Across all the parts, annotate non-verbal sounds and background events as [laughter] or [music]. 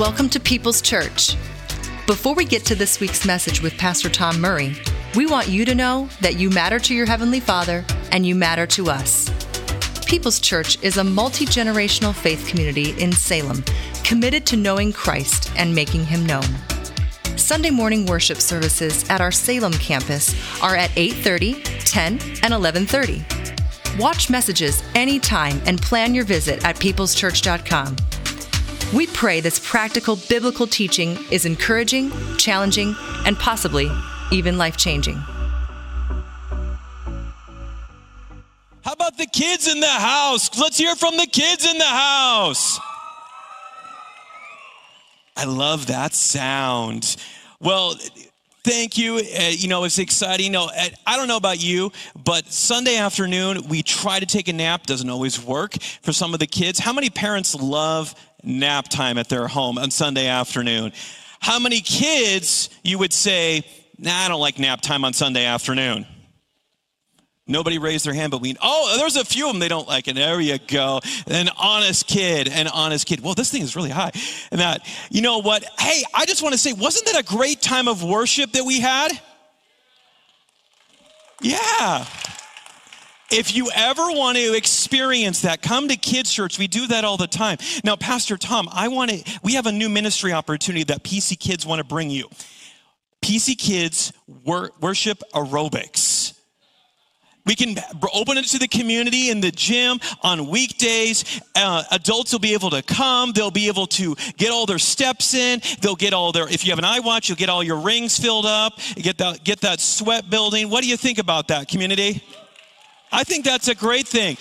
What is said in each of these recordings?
Welcome to People's Church. Before we get to this week's message with Pastor Tom Murray, we want you to know that you matter to your Heavenly Father and you matter to us. People's Church is a multi generational faith community in Salem committed to knowing Christ and making Him known. Sunday morning worship services at our Salem campus are at 8:30, 10, and 11:30. Watch messages anytime and plan your visit at peopleschurch.com. We pray this practical biblical teaching is encouraging, challenging, and possibly even life-changing. How about the kids in the house? Let's hear from the kids in the house. I love that sound. Well, Thank you. Uh, you know, it's exciting. You know, I don't know about you, but Sunday afternoon, we try to take a nap. Doesn't always work for some of the kids. How many parents love nap time at their home on Sunday afternoon? How many kids you would say, nah, I don't like nap time on Sunday afternoon? Nobody raised their hand, but we, oh, there's a few of them they don't like it. There you go. An honest kid, an honest kid. Well, this thing is really high. And that, you know what? Hey, I just want to say, wasn't that a great time of worship that we had? Yeah. If you ever want to experience that, come to Kids Church. We do that all the time. Now, Pastor Tom, I want to, we have a new ministry opportunity that PC Kids want to bring you. PC Kids wor- Worship Aerobics. We can open it to the community in the gym on weekdays. Uh, adults will be able to come. They'll be able to get all their steps in. They'll get all their, if you have an iWatch, you'll get all your rings filled up, get that, get that sweat building. What do you think about that, community? I think that's a great thing.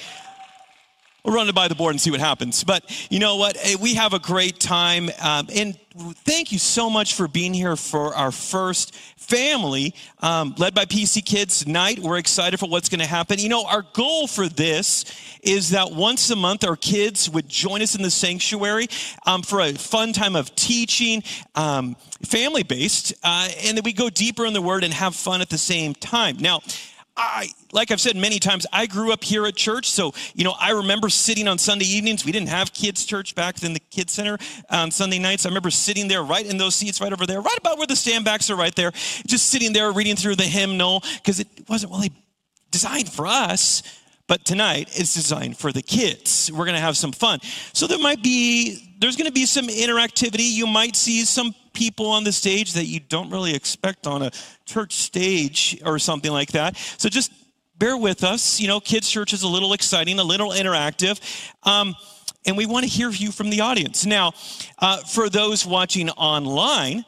We'll run it by the board and see what happens. But you know what? We have a great time. Um, and thank you so much for being here for our first family um, led by PC Kids night. We're excited for what's going to happen. You know, our goal for this is that once a month our kids would join us in the sanctuary um, for a fun time of teaching, um, family based, uh, and that we go deeper in the word and have fun at the same time. Now, I, like I've said many times, I grew up here at church. So, you know, I remember sitting on Sunday evenings. We didn't have kids' church back then, the kids' center on Sunday nights. I remember sitting there right in those seats right over there, right about where the standbacks are right there, just sitting there reading through the hymnal because it wasn't really designed for us. But tonight it's designed for the kids. We're going to have some fun. So there might be, there's going to be some interactivity. You might see some people on the stage that you don't really expect on a church stage or something like that. So just bear with us. You know, kids' church is a little exciting, a little interactive. Um, and we want to hear you from the audience. Now, uh, for those watching online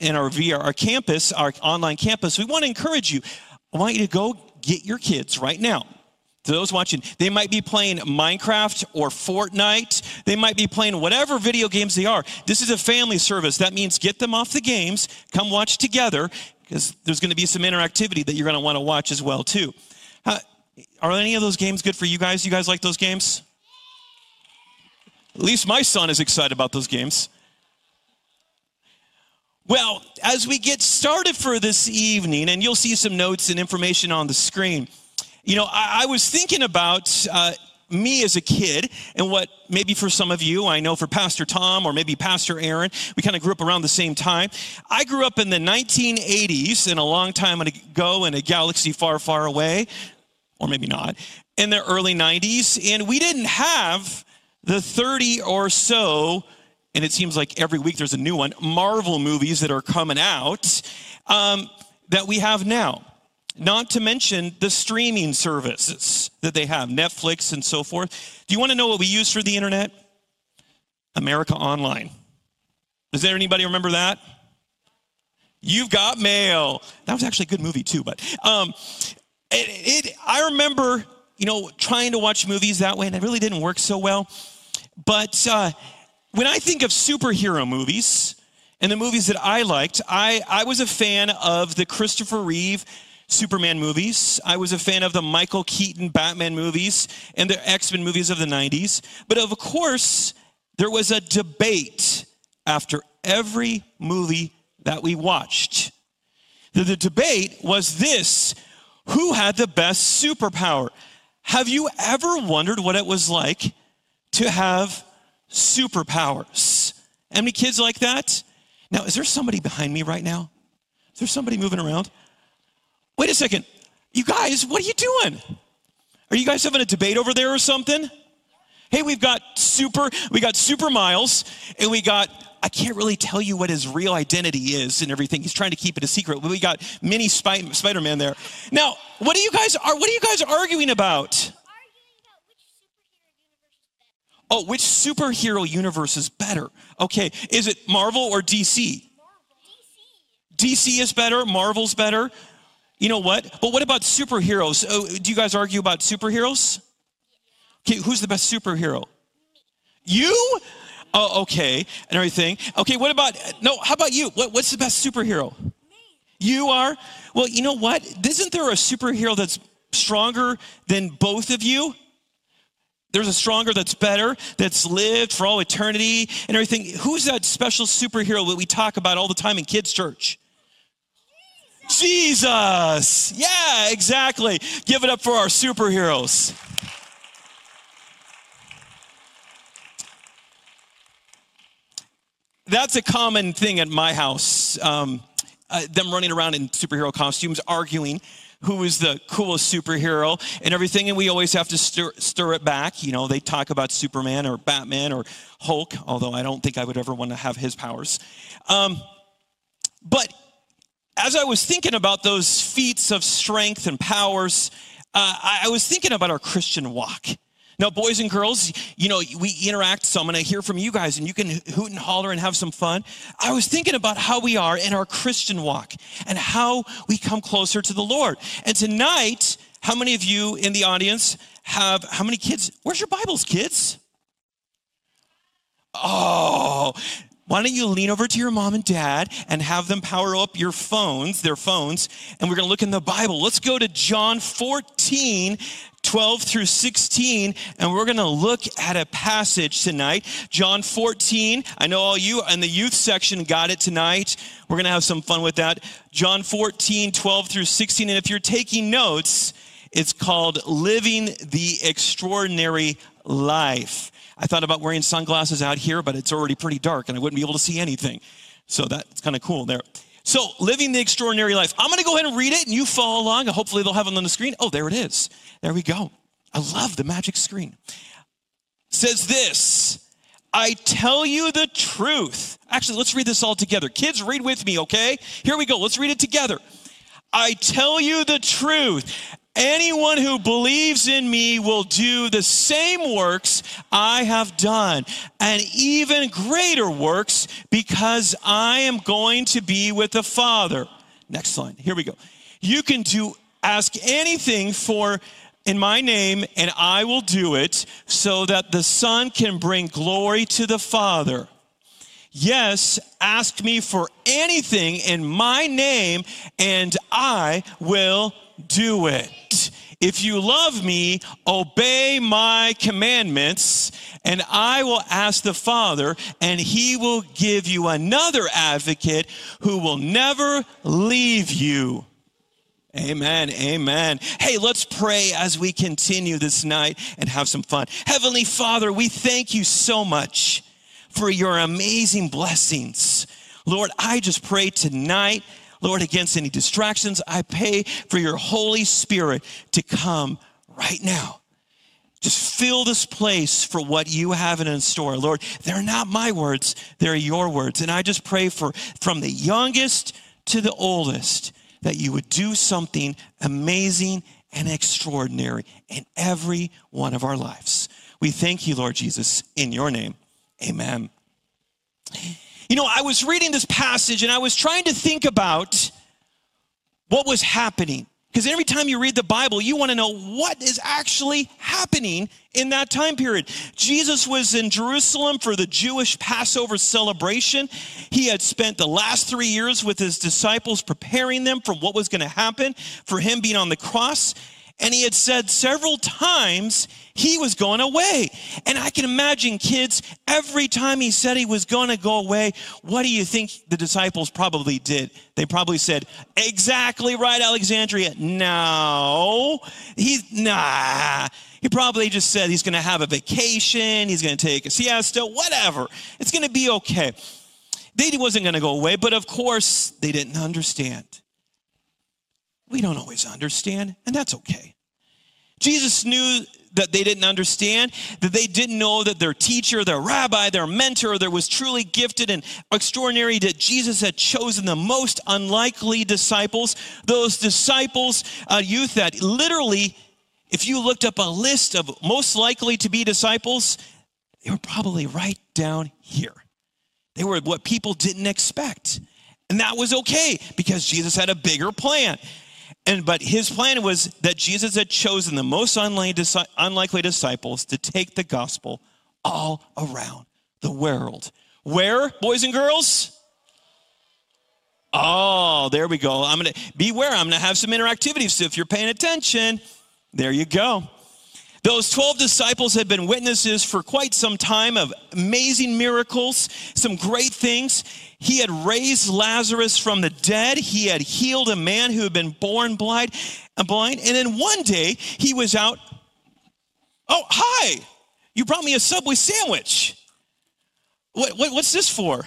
in our via our campus, our online campus, we want to encourage you. I want you to go get your kids right now to those watching, they might be playing Minecraft or Fortnite. They might be playing whatever video games they are. This is a family service. That means get them off the games, come watch together, because there's going to be some interactivity that you're going to want to watch as well too. Are any of those games good for you guys? You guys like those games? At least my son is excited about those games. Well, as we get started for this evening, and you'll see some notes and information on the screen. You know, I, I was thinking about uh, me as a kid and what maybe for some of you, I know for Pastor Tom or maybe Pastor Aaron, we kind of grew up around the same time. I grew up in the 1980s in a long time ago in a galaxy far, far away, or maybe not, in the early 90s. And we didn't have the 30 or so, and it seems like every week there's a new one, Marvel movies that are coming out um, that we have now. Not to mention the streaming services that they have, Netflix and so forth. Do you want to know what we use for the internet? America Online. Does there anybody remember that? You've got mail. That was actually a good movie too, but um, it, it, I remember, you know, trying to watch movies that way, and it really didn't work so well. But uh, when I think of superhero movies and the movies that I liked, I, I was a fan of the Christopher Reeve Superman movies. I was a fan of the Michael Keaton Batman movies and the X Men movies of the 90s. But of course, there was a debate after every movie that we watched. The, the debate was this who had the best superpower? Have you ever wondered what it was like to have superpowers? Any kids like that? Now, is there somebody behind me right now? Is there somebody moving around? Wait a second. You guys, what are you doing? Are you guys having a debate over there or something? Hey, we've got super, we got super miles, and we got, I can't really tell you what his real identity is and everything. He's trying to keep it a secret. But we got mini Spider-Man there. Now, what are you guys are what are you guys arguing about? Oh, which superhero universe is better? Okay, is it Marvel or dc DC? DC is better, Marvel's better. You know what? But what about superheroes? Oh, do you guys argue about superheroes? Okay, who's the best superhero? You? Oh, okay, and everything. Okay, what about, no, how about you? What, what's the best superhero? You are? Well, you know what? Isn't there a superhero that's stronger than both of you? There's a stronger that's better, that's lived for all eternity and everything. Who's that special superhero that we talk about all the time in kids' church? Jesus. Yeah, exactly. Give it up for our superheroes. That's a common thing at my house. Um, uh, them running around in superhero costumes, arguing who is the coolest superhero and everything. And we always have to stir, stir it back. You know, they talk about Superman or Batman or Hulk, although I don't think I would ever want to have his powers. Um, but as I was thinking about those feats of strength and powers, uh, I, I was thinking about our Christian walk. Now, boys and girls, you know, we interact, so I'm going to hear from you guys and you can hoot and holler and have some fun. I was thinking about how we are in our Christian walk and how we come closer to the Lord. And tonight, how many of you in the audience have, how many kids? Where's your Bibles, kids? Oh, why don't you lean over to your mom and dad and have them power up your phones, their phones, and we're going to look in the Bible. Let's go to John 14, 12 through 16, and we're going to look at a passage tonight. John 14. I know all you in the youth section got it tonight. We're going to have some fun with that. John 14, 12 through 16. And if you're taking notes, it's called Living the Extraordinary Life. I thought about wearing sunglasses out here, but it's already pretty dark and I wouldn't be able to see anything. So that's kind of cool there. So, living the extraordinary life. I'm going to go ahead and read it and you follow along. Hopefully, they'll have it on the screen. Oh, there it is. There we go. I love the magic screen. It says this I tell you the truth. Actually, let's read this all together. Kids, read with me, okay? Here we go. Let's read it together. I tell you the truth. Anyone who believes in me will do the same works I have done, and even greater works because I am going to be with the Father. Next line. Here we go. You can do ask anything for in my name, and I will do it so that the Son can bring glory to the Father. Yes, ask me for anything in my name, and I will do it. If you love me, obey my commandments, and I will ask the Father, and he will give you another advocate who will never leave you. Amen. Amen. Hey, let's pray as we continue this night and have some fun. Heavenly Father, we thank you so much for your amazing blessings. Lord, I just pray tonight Lord, against any distractions. I pray for your Holy Spirit to come right now. Just fill this place for what you have in store. Lord, they're not my words, they're your words. And I just pray for from the youngest to the oldest that you would do something amazing and extraordinary in every one of our lives. We thank you, Lord Jesus, in your name. Amen. You know, I was reading this passage and I was trying to think about what was happening. Because every time you read the Bible, you want to know what is actually happening in that time period. Jesus was in Jerusalem for the Jewish Passover celebration. He had spent the last three years with his disciples preparing them for what was going to happen for him being on the cross. And he had said several times He was going away. And I can imagine kids, every time he said he was going to go away, what do you think the disciples probably did? They probably said, Exactly right, Alexandria. No, he's nah. He probably just said he's going to have a vacation, he's going to take a siesta, whatever. It's going to be okay. They wasn't going to go away, but of course they didn't understand. We don't always understand, and that's okay. Jesus knew that they didn't understand, that they didn't know that their teacher, their rabbi, their mentor, there was truly gifted and extraordinary, that Jesus had chosen the most unlikely disciples, those disciples, uh, youth that literally, if you looked up a list of most likely to be disciples, they were probably right down here. They were what people didn't expect. And that was okay because Jesus had a bigger plan. And but his plan was that Jesus had chosen the most unlikely disciples to take the gospel all around the world. Where, boys and girls? Oh, there we go. I'm gonna beware. I'm gonna have some interactivity. So if you're paying attention, there you go. Those 12 disciples had been witnesses for quite some time of amazing miracles, some great things. He had raised Lazarus from the dead. He had healed a man who had been born blind, uh, blind. And then one day he was out. Oh, hi! You brought me a Subway sandwich. What, what, what's this for?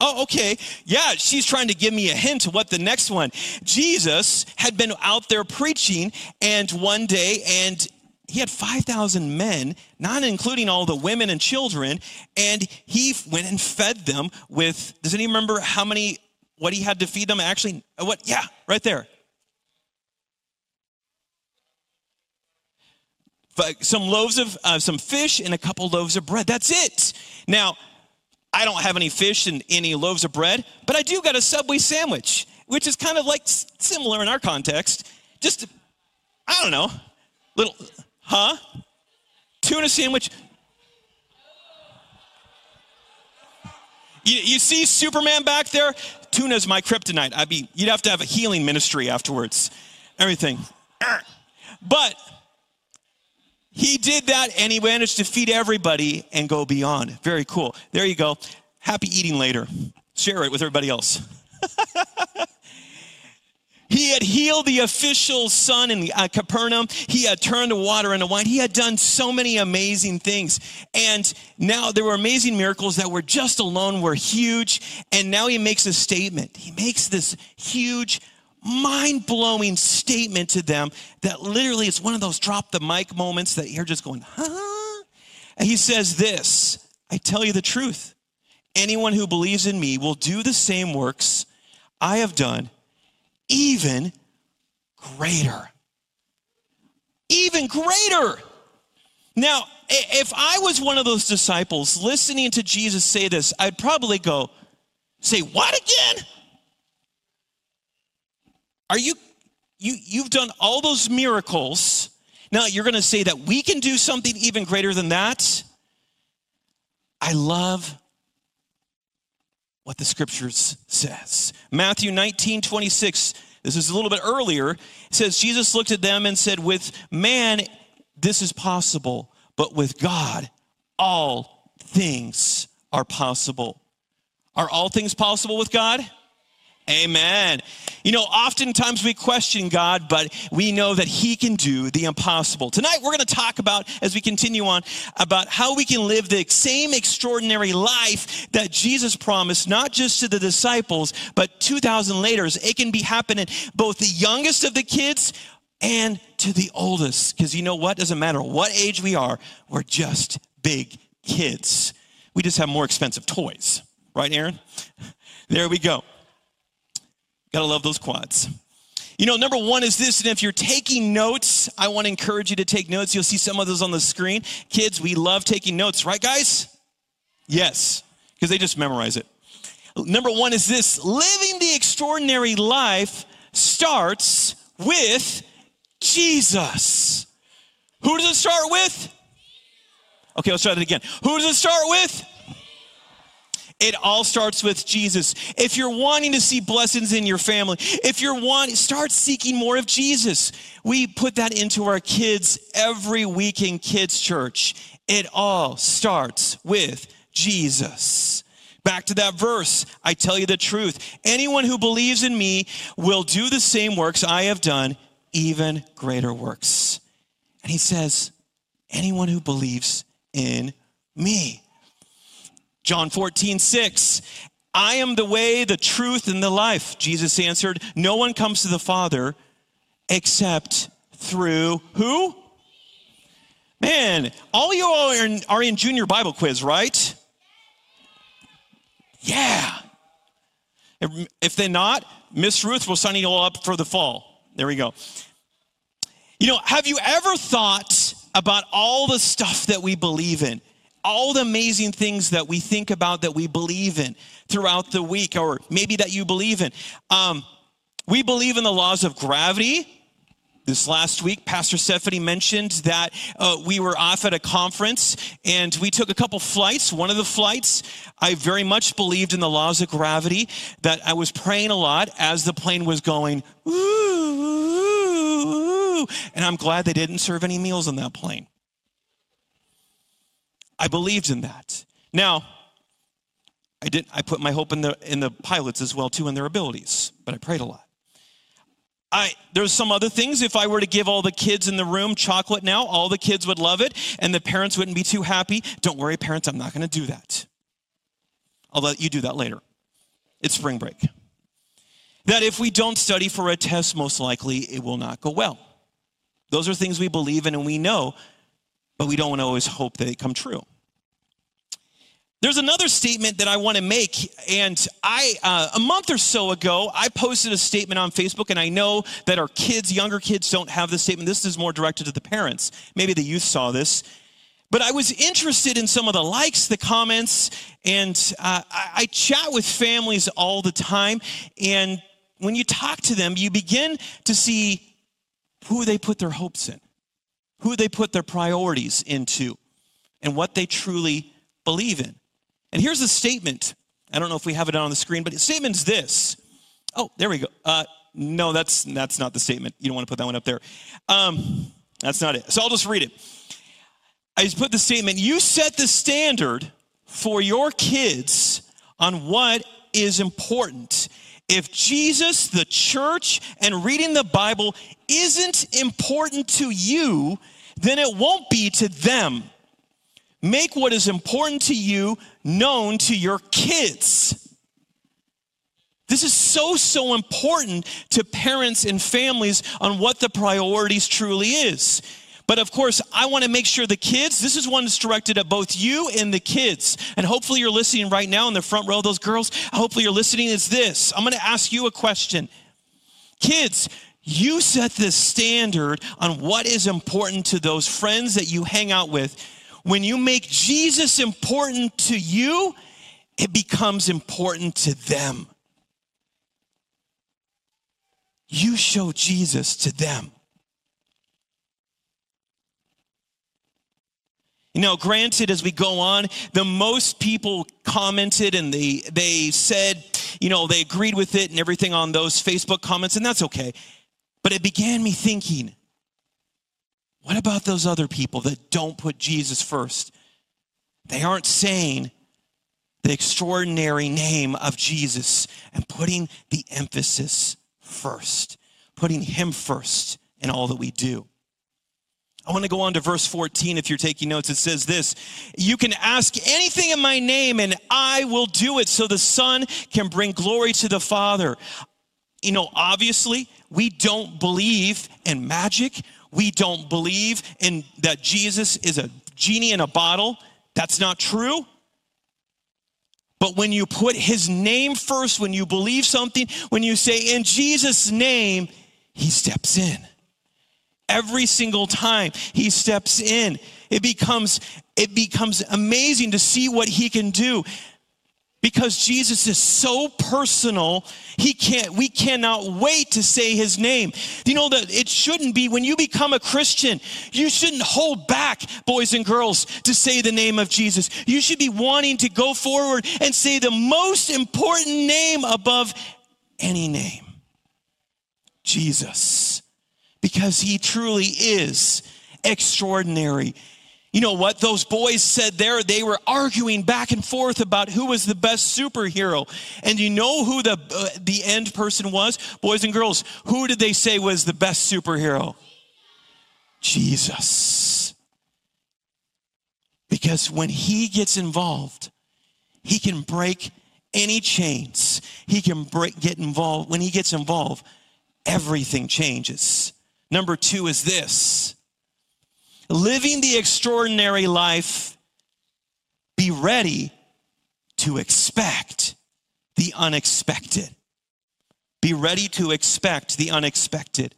Oh, okay. Yeah, she's trying to give me a hint of what the next one. Jesus had been out there preaching, and one day, and he had 5,000 men, not including all the women and children, and he went and fed them with, does anyone remember how many, what he had to feed them? Actually, uh, what? Yeah, right there. Some loaves of, uh, some fish and a couple loaves of bread. That's it. Now, I don't have any fish and any loaves of bread, but I do got a Subway sandwich, which is kind of like similar in our context. Just, I don't know, little Huh? Tuna sandwich. You, you see Superman back there? Tuna's my kryptonite. I'd be, you'd have to have a healing ministry afterwards. Everything. But he did that and he managed to feed everybody and go beyond. Very cool. There you go. Happy eating later. Share it with everybody else. [laughs] He had healed the official son in uh, Capernaum. He had turned the water into wine. He had done so many amazing things. And now there were amazing miracles that were just alone were huge. And now he makes a statement. He makes this huge, mind blowing statement to them that literally is one of those drop the mic moments that you're just going, huh? And he says this I tell you the truth. Anyone who believes in me will do the same works I have done even greater. Even greater. Now, if I was one of those disciples listening to Jesus say this, I'd probably go, say, What again? Are you, you, you've done all those miracles. Now you're going to say that we can do something even greater than that? I love what the scriptures says. Matthew 19, 26, this is a little bit earlier. Says, Jesus looked at them and said, With man, this is possible, but with God, all things are possible. Are all things possible with God? Amen. You know, oftentimes we question God, but we know that He can do the impossible. Tonight, we're going to talk about, as we continue on, about how we can live the same extraordinary life that Jesus promised, not just to the disciples, but 2,000 later. It can be happening both the youngest of the kids and to the oldest. Because you know what? Doesn't matter what age we are, we're just big kids. We just have more expensive toys. Right, Aaron? [laughs] There we go. Gotta love those quads. You know, number one is this, and if you're taking notes, I want to encourage you to take notes. You'll see some of those on the screen. Kids, we love taking notes, right, guys? Yes, because they just memorize it. Number one is this living the extraordinary life starts with Jesus. Who does it start with? Okay, let's try that again. Who does it start with? It all starts with Jesus. If you're wanting to see blessings in your family, if you're wanting, start seeking more of Jesus. We put that into our kids every week in kids' church. It all starts with Jesus. Back to that verse, I tell you the truth. Anyone who believes in me will do the same works I have done, even greater works. And he says, anyone who believes in me. John 14, 6. I am the way, the truth, and the life. Jesus answered, No one comes to the Father except through who? Man, all you all are in, are in junior Bible quiz, right? Yeah. If, they're not, Miss Ruth will sign you all up for the fall. There we go. You know, have you ever thought about all the stuff that we believe in? All the amazing things that we think about that we believe in throughout the week, or maybe that you believe in. Um, we believe in the laws of gravity. This last week, Pastor Stephanie mentioned that uh, we were off at a conference and we took a couple flights. One of the flights, I very much believed in the laws of gravity, that I was praying a lot as the plane was going, ooh, ooh, ooh. and I'm glad they didn't serve any meals on that plane. I believed in that. Now, I didn't I put my hope in the in the pilots as well too and their abilities, but I prayed a lot. I there's some other things if I were to give all the kids in the room chocolate now, all the kids would love it and the parents wouldn't be too happy. Don't worry parents, I'm not going to do that. I'll let you do that later. It's spring break. That if we don't study for a test most likely it will not go well. Those are things we believe in and we know but we don't always hope that they come true. There's another statement that I want to make, and I uh, a month or so ago I posted a statement on Facebook, and I know that our kids, younger kids, don't have this statement. This is more directed to the parents. Maybe the youth saw this, but I was interested in some of the likes, the comments, and uh, I, I chat with families all the time, and when you talk to them, you begin to see who they put their hopes in who they put their priorities into, and what they truly believe in. And here's a statement. I don't know if we have it on the screen, but the statement's this. Oh, there we go. Uh, no, that's that's not the statement. You don't want to put that one up there. Um, that's not it. So I'll just read it. I just put the statement. You set the standard for your kids on what is important. If Jesus, the church, and reading the Bible isn't important to you, then it won't be to them. Make what is important to you known to your kids. This is so, so important to parents and families on what the priorities truly is. But of course, I want to make sure the kids, this is one that's directed at both you and the kids. And hopefully you're listening right now in the front row, those girls. Hopefully you're listening. Is this I'm going to ask you a question. Kids, you set the standard on what is important to those friends that you hang out with. When you make Jesus important to you, it becomes important to them. You show Jesus to them. Know, granted, as we go on, the most people commented and they, they said, you know, they agreed with it and everything on those Facebook comments, and that's okay. But it began me thinking, what about those other people that don't put Jesus first? They aren't saying the extraordinary name of Jesus and putting the emphasis first, putting Him first in all that we do. I want to go on to verse 14 if you're taking notes. It says this You can ask anything in my name, and I will do it so the Son can bring glory to the Father. You know, obviously, we don't believe in magic. We don't believe in that Jesus is a genie in a bottle. That's not true. But when you put his name first, when you believe something, when you say, in Jesus' name, he steps in. Every single time he steps in, it becomes, it becomes amazing to see what he can do. because Jesus is so personal, he can't, we cannot wait to say his name. You know that it shouldn't be when you become a Christian, you shouldn't hold back, boys and girls, to say the name of Jesus. You should be wanting to go forward and say the most important name above any name Jesus, because he truly is extraordinary. You know what? Those boys said there, they were arguing back and forth about who was the best superhero. And you know who the, uh, the end person was? Boys and girls, who did they say was the best superhero? Jesus. Because when he gets involved, he can break any chains. He can break, get involved. When he gets involved, everything changes. Number two is this living the extraordinary life, be ready to expect the unexpected. Be ready to expect the unexpected.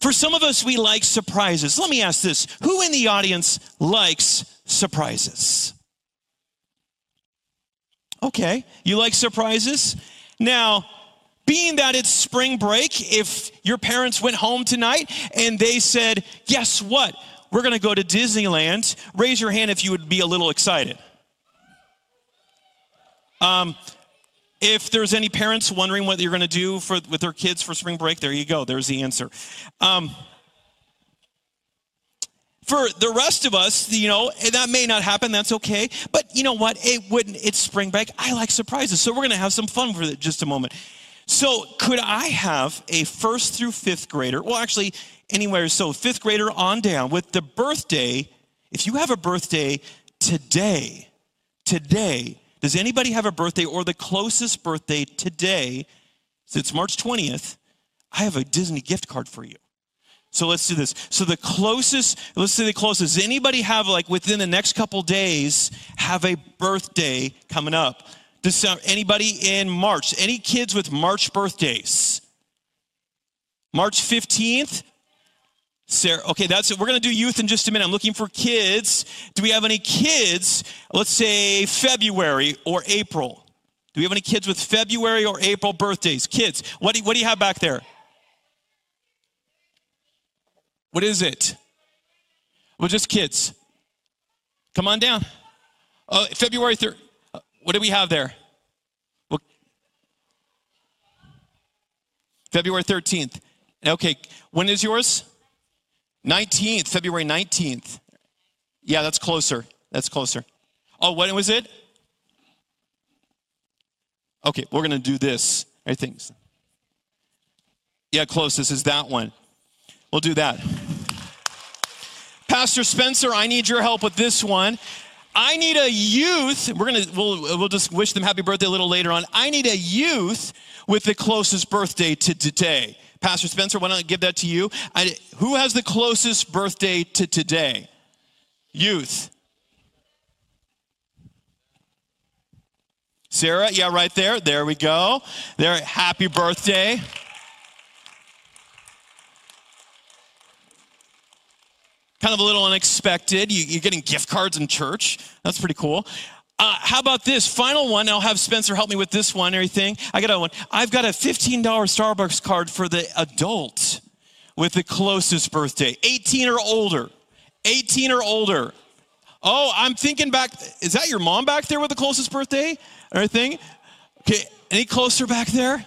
For some of us, we like surprises. Let me ask this who in the audience likes surprises? Okay, you like surprises? Now, being that it's spring break, if your parents went home tonight and they said, Guess what? We're gonna go to Disneyland, raise your hand if you would be a little excited. Um, if there's any parents wondering what you're going to do for, with their kids for spring break, there you go. There's the answer. Um, for the rest of us, you know, that may not happen. That's okay. But you know what? It wouldn't. It's spring break. I like surprises, so we're going to have some fun for just a moment. So, could I have a first through fifth grader? Well, actually, anywhere. So, fifth grader on down with the birthday. If you have a birthday today, today, does anybody have a birthday or the closest birthday today? Since March 20th. I have a Disney gift card for you. So let's do this. So the closest, let's say the closest. Does anybody have like within the next couple days have a birthday coming up? Does anybody in March? Any kids with March birthdays? March 15th? Sarah, okay, that's it. We're going to do youth in just a minute. I'm looking for kids. Do we have any kids? Let's say February or April. Do we have any kids with February or April birthdays? Kids, what do, you, what do you have back there? What is it? Well, just kids. Come on down. Uh, February 3rd. What do we have there? Well, February 13th. Okay, when is yours? 19th, February 19th. Yeah, that's closer. That's closer. Oh, when was it? Okay, we're going to do this. I think. Yeah, closest is that one. We'll do that. Pastor Spencer, I need your help with this one. I need a youth. We're gonna we'll we'll just wish them happy birthday a little later on. I need a youth with the closest birthday to today. Pastor Spencer, why don't I give that to you? I, who has the closest birthday to today? Youth. Sarah, yeah, right there. There we go. There, happy birthday. Kind of a little unexpected. You, are getting gift cards in church. That's pretty cool. Uh, how about this final one? I'll have Spencer help me with this one. Everything. I got a one. I've got a $15 Starbucks card for the adult with the closest birthday, 18 or older. 18 or older. Oh, I'm thinking back. Is that your mom back there with the closest birthday? Everything? Okay. Any closer back there?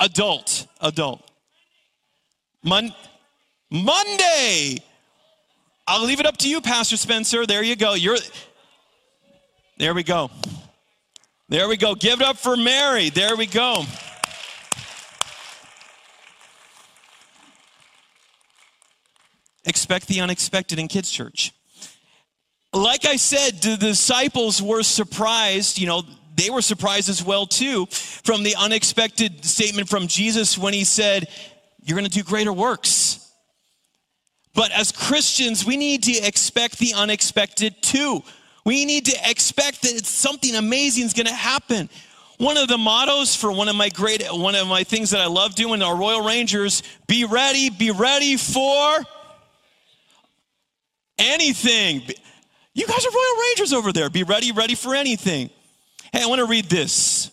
Adult. Adult. Mon- Monday. I'll leave it up to you, Pastor Spencer. There you go. You're there we go. There we go. Give it up for Mary. There we go. Expect the unexpected in kids' church. Like I said, the disciples were surprised, you know, they were surprised as well too from the unexpected statement from Jesus when he said, "You're going to do greater works." But as Christians, we need to expect the unexpected too. We need to expect that something amazing is going to happen. One of the mottos for one of my great, one of my things that I love doing our Royal Rangers, be ready, be ready for anything. You guys are Royal Rangers over there. Be ready, ready for anything. Hey, I want to read this.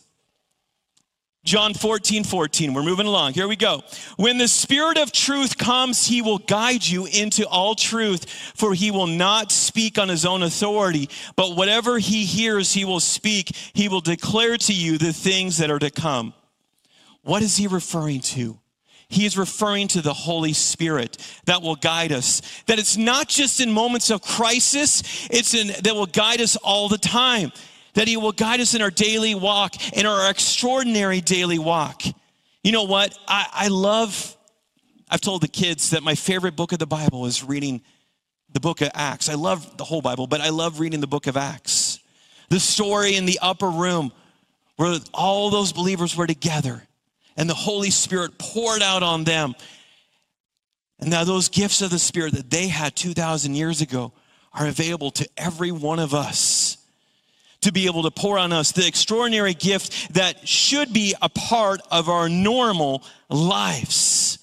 John 14, 14. We're moving along. Here we go. When the Spirit of truth comes, he will guide you into all truth, for he will not speak on his own authority, but whatever he hears, he will speak. He will declare to you the things that are to come. What is he referring to? He is referring to the Holy Spirit that will guide us. That it's not just in moments of crisis, it's in that will guide us all the time that He will guide us in our daily walk, in our extraordinary daily walk. You know what? I, I love, I've told the kids that my favorite book of the Bible is reading the book of Acts. I love the whole Bible, but I love reading the book of Acts. The story in the upper room where all those believers were together and the Holy Spirit poured out on them. And now those gifts of the Spirit that they had 2,000 years ago are available to every one of us to be able to pour on us the extraordinary gift that should be a part of our normal lives.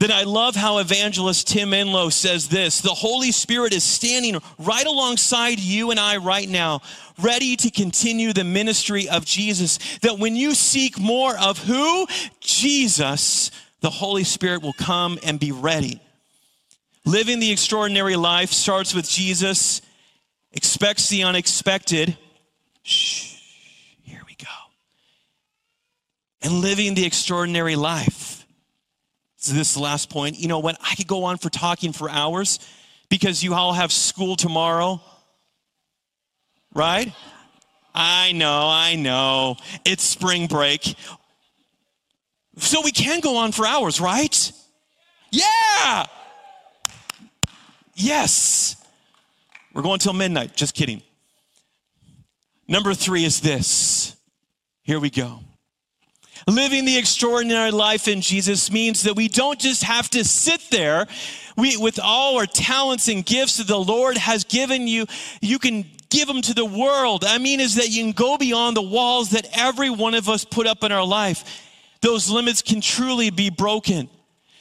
That I love how evangelist Tim Enloe says this the Holy Spirit is standing right alongside you and I right now, ready to continue the ministry of Jesus. That when you seek more of who? Jesus, the Holy Spirit will come and be ready. Living the extraordinary life starts with Jesus, expects the unexpected, Shh, here we go. And living the extraordinary life. So, this last point, you know what? I could go on for talking for hours because you all have school tomorrow, right? I know, I know. It's spring break. So we can go on for hours, right? Yeah! Yes. We're going till midnight. Just kidding. Number three is this. Here we go. Living the extraordinary life in Jesus means that we don't just have to sit there we, with all our talents and gifts that the Lord has given you. You can give them to the world. I mean, is that you can go beyond the walls that every one of us put up in our life. Those limits can truly be broken.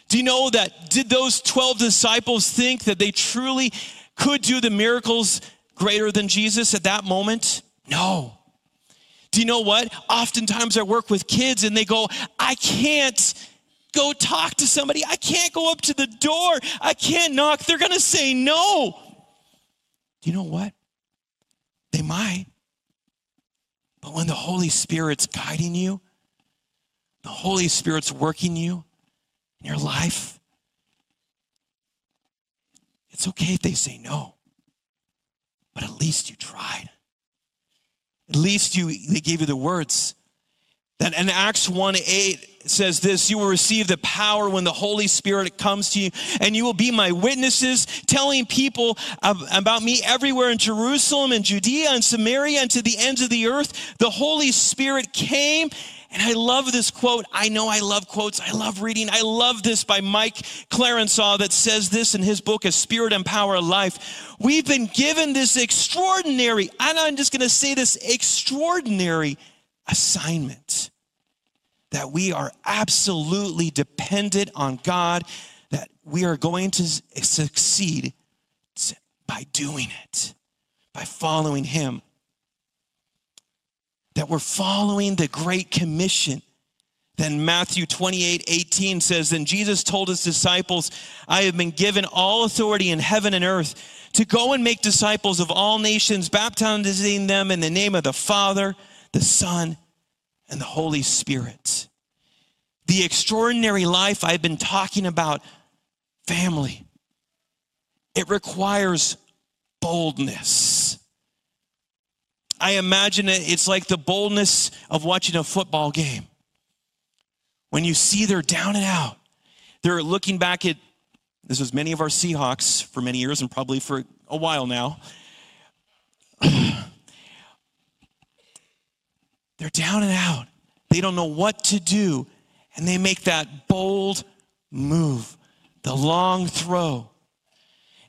Do you know that? Did those 12 disciples think that they truly could do the miracles greater than Jesus at that moment? No. Do you know what? Oftentimes I work with kids and they go, I can't go talk to somebody. I can't go up to the door. I can't knock. They're going to say no. Do you know what? They might. But when the Holy Spirit's guiding you, the Holy Spirit's working you in your life, it's okay if they say no. But at least you tried. At least you they gave you the words. In Acts 1 8 says this You will receive the power when the Holy Spirit comes to you, and you will be my witnesses, telling people about me everywhere in Jerusalem and Judea and Samaria and to the ends of the earth. The Holy Spirit came and I love this quote. I know I love quotes. I love reading. I love this by Mike Clarensau that says this in his book, A Spirit and Power of Life. We've been given this extraordinary, and I'm just going to say this extraordinary assignment that we are absolutely dependent on God, that we are going to succeed by doing it, by following Him that we're following the Great Commission. Then Matthew 28 18 says, Then Jesus told his disciples, I have been given all authority in heaven and earth to go and make disciples of all nations, baptizing them in the name of the Father, the Son, and the Holy Spirit. The extraordinary life I've been talking about, family, it requires boldness. I imagine it, it's like the boldness of watching a football game. When you see they're down and out, they're looking back at this was many of our Seahawks for many years and probably for a while now. They're down and out. They don't know what to do. And they make that bold move, the long throw.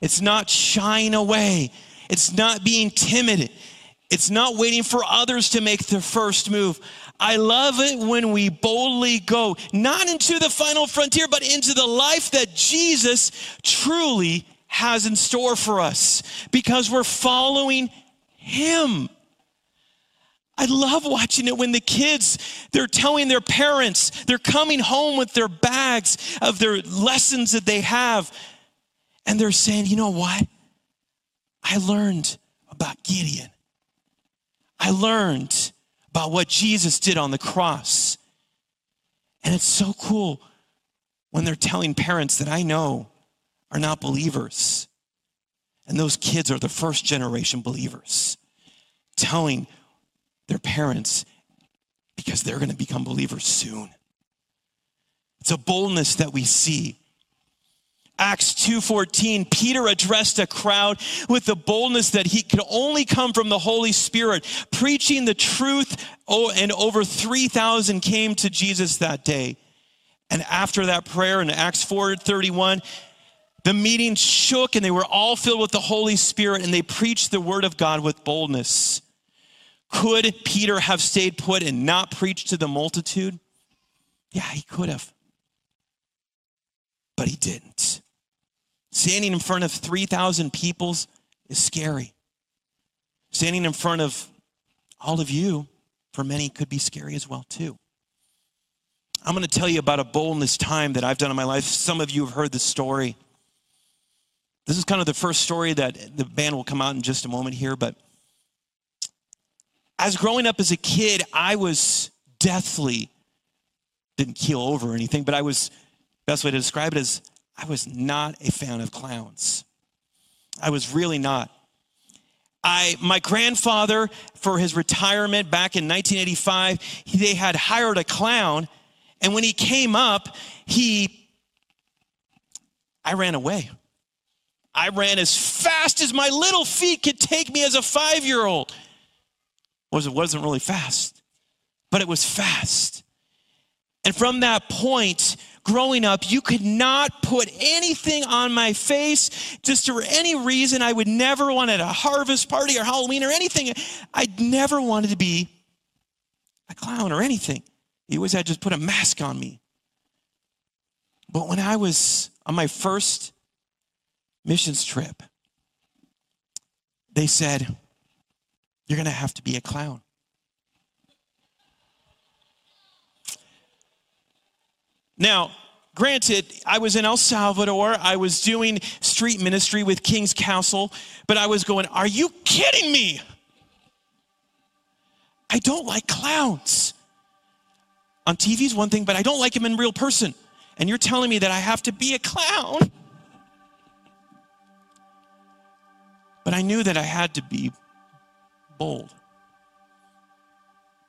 It's not shying away, it's not being timid. It's not waiting for others to make the first move. I love it when we boldly go, not into the final frontier, but into the life that Jesus truly has in store for us because we're following Him. I love watching it when the kids, they're telling their parents, they're coming home with their bags of their lessons that they have. And they're saying, you know what? I learned about Gideon. I learned about what Jesus did on the cross. And it's so cool when they're telling parents that I know are not believers. And those kids are the first generation believers, telling their parents because they're going to become believers soon. It's a boldness that we see. Acts 2:14 Peter addressed a crowd with the boldness that he could only come from the Holy Spirit preaching the truth oh, and over 3000 came to Jesus that day. And after that prayer in Acts 4:31 the meeting shook and they were all filled with the Holy Spirit and they preached the word of God with boldness. Could Peter have stayed put and not preached to the multitude? Yeah, he could have. But he didn't. Standing in front of 3,000 people is scary. Standing in front of all of you, for many, could be scary as well, too. I'm going to tell you about a boldness time that I've done in my life. Some of you have heard the story. This is kind of the first story that the band will come out in just a moment here, but as growing up as a kid, I was deathly, didn't keel over or anything, but I was, best way to describe it is, I was not a fan of clowns. I was really not. I, my grandfather, for his retirement back in 1985, he, they had hired a clown, and when he came up, he, I ran away. I ran as fast as my little feet could take me as a five year old was it wasn't really fast, but it was fast. And from that point, growing up, you could not put anything on my face just for any reason. I would never want at a harvest party or Halloween or anything. I'd never wanted to be a clown or anything. You always had just put a mask on me. But when I was on my first missions trip, they said, you're going to have to be a clown. Now, granted, I was in El Salvador. I was doing street ministry with King's Council, but I was going, Are you kidding me? I don't like clowns. On TV is one thing, but I don't like him in real person. And you're telling me that I have to be a clown? But I knew that I had to be bold.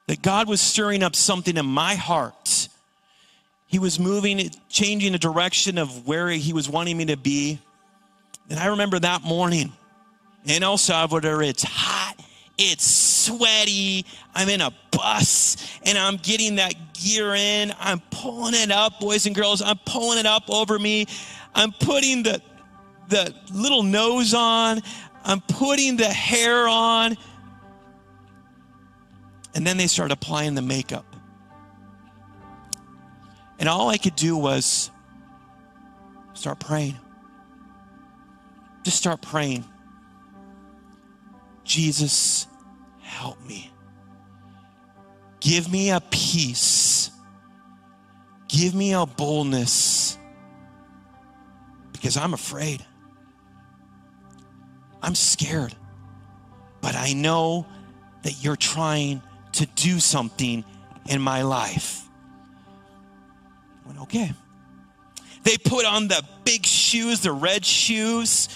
That God was stirring up something in my heart. He was moving, changing the direction of where He was wanting me to be. And I remember that morning in El Salvador, it's hot, it's sweaty. I'm in a bus and I'm getting that gear in. I'm pulling it up, boys and girls. I'm pulling it up over me. I'm putting the, the little nose on. I'm putting the hair on. And then they started applying the makeup. And all I could do was start praying. Just start praying. Jesus, help me. Give me a peace. Give me a boldness. Because I'm afraid. I'm scared. But I know that you're trying to do something in my life. I went, okay. They put on the big shoes, the red shoes,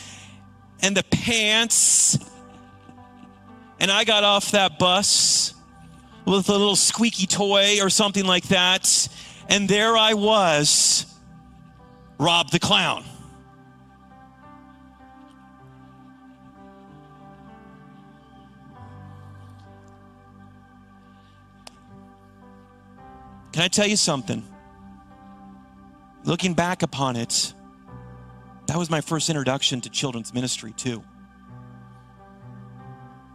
and the pants. And I got off that bus with a little squeaky toy or something like that. And there I was, Rob the Clown. Can I tell you something? Looking back upon it, that was my first introduction to children's ministry, too.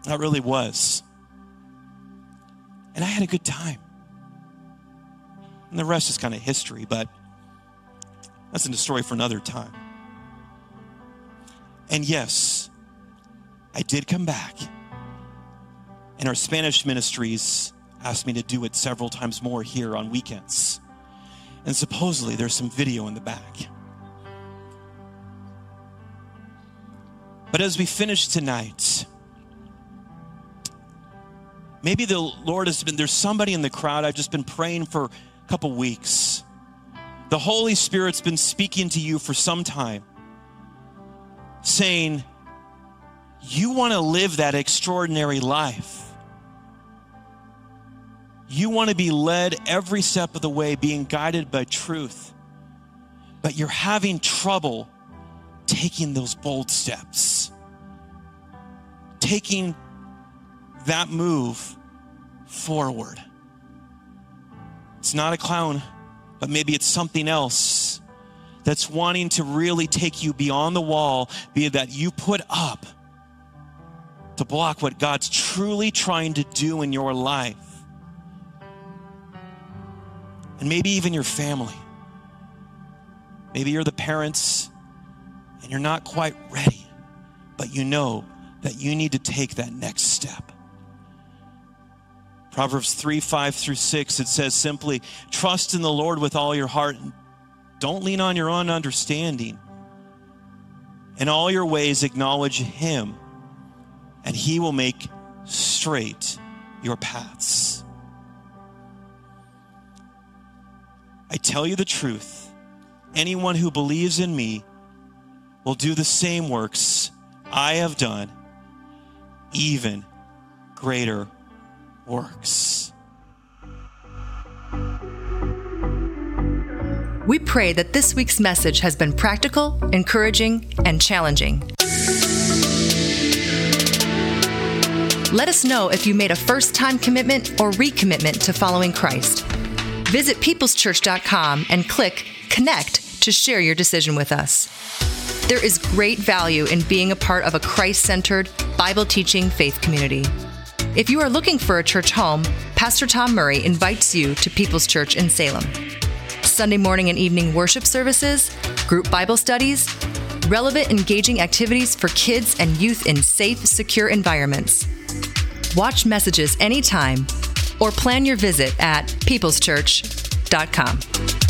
That really was. And I had a good time. And the rest is kind of history, but that's a story for another time. And yes, I did come back. And our Spanish ministries asked me to do it several times more here on weekends. And supposedly there's some video in the back. But as we finish tonight, maybe the Lord has been, there's somebody in the crowd, I've just been praying for a couple weeks. The Holy Spirit's been speaking to you for some time, saying, You want to live that extraordinary life. You want to be led every step of the way, being guided by truth, but you're having trouble taking those bold steps, taking that move forward. It's not a clown, but maybe it's something else that's wanting to really take you beyond the wall, be that you put up to block what God's truly trying to do in your life and maybe even your family. Maybe you're the parents and you're not quite ready, but you know that you need to take that next step. Proverbs 3 5 through 6, it says simply, Trust in the Lord with all your heart. And don't lean on your own understanding. In all your ways, acknowledge Him, and He will make straight your paths. I tell you the truth anyone who believes in me will do the same works I have done, even greater works. We pray that this week's message has been practical, encouraging, and challenging. Let us know if you made a first time commitment or recommitment to following Christ. Visit peopleschurch.com and click Connect to share your decision with us. There is great value in being a part of a Christ centered, Bible teaching faith community. If you are looking for a church home, Pastor Tom Murray invites you to People's Church in Salem. Sunday morning and evening worship services, group Bible studies, relevant, engaging activities for kids and youth in safe, secure environments. Watch messages anytime or plan your visit at peopleschurch.com.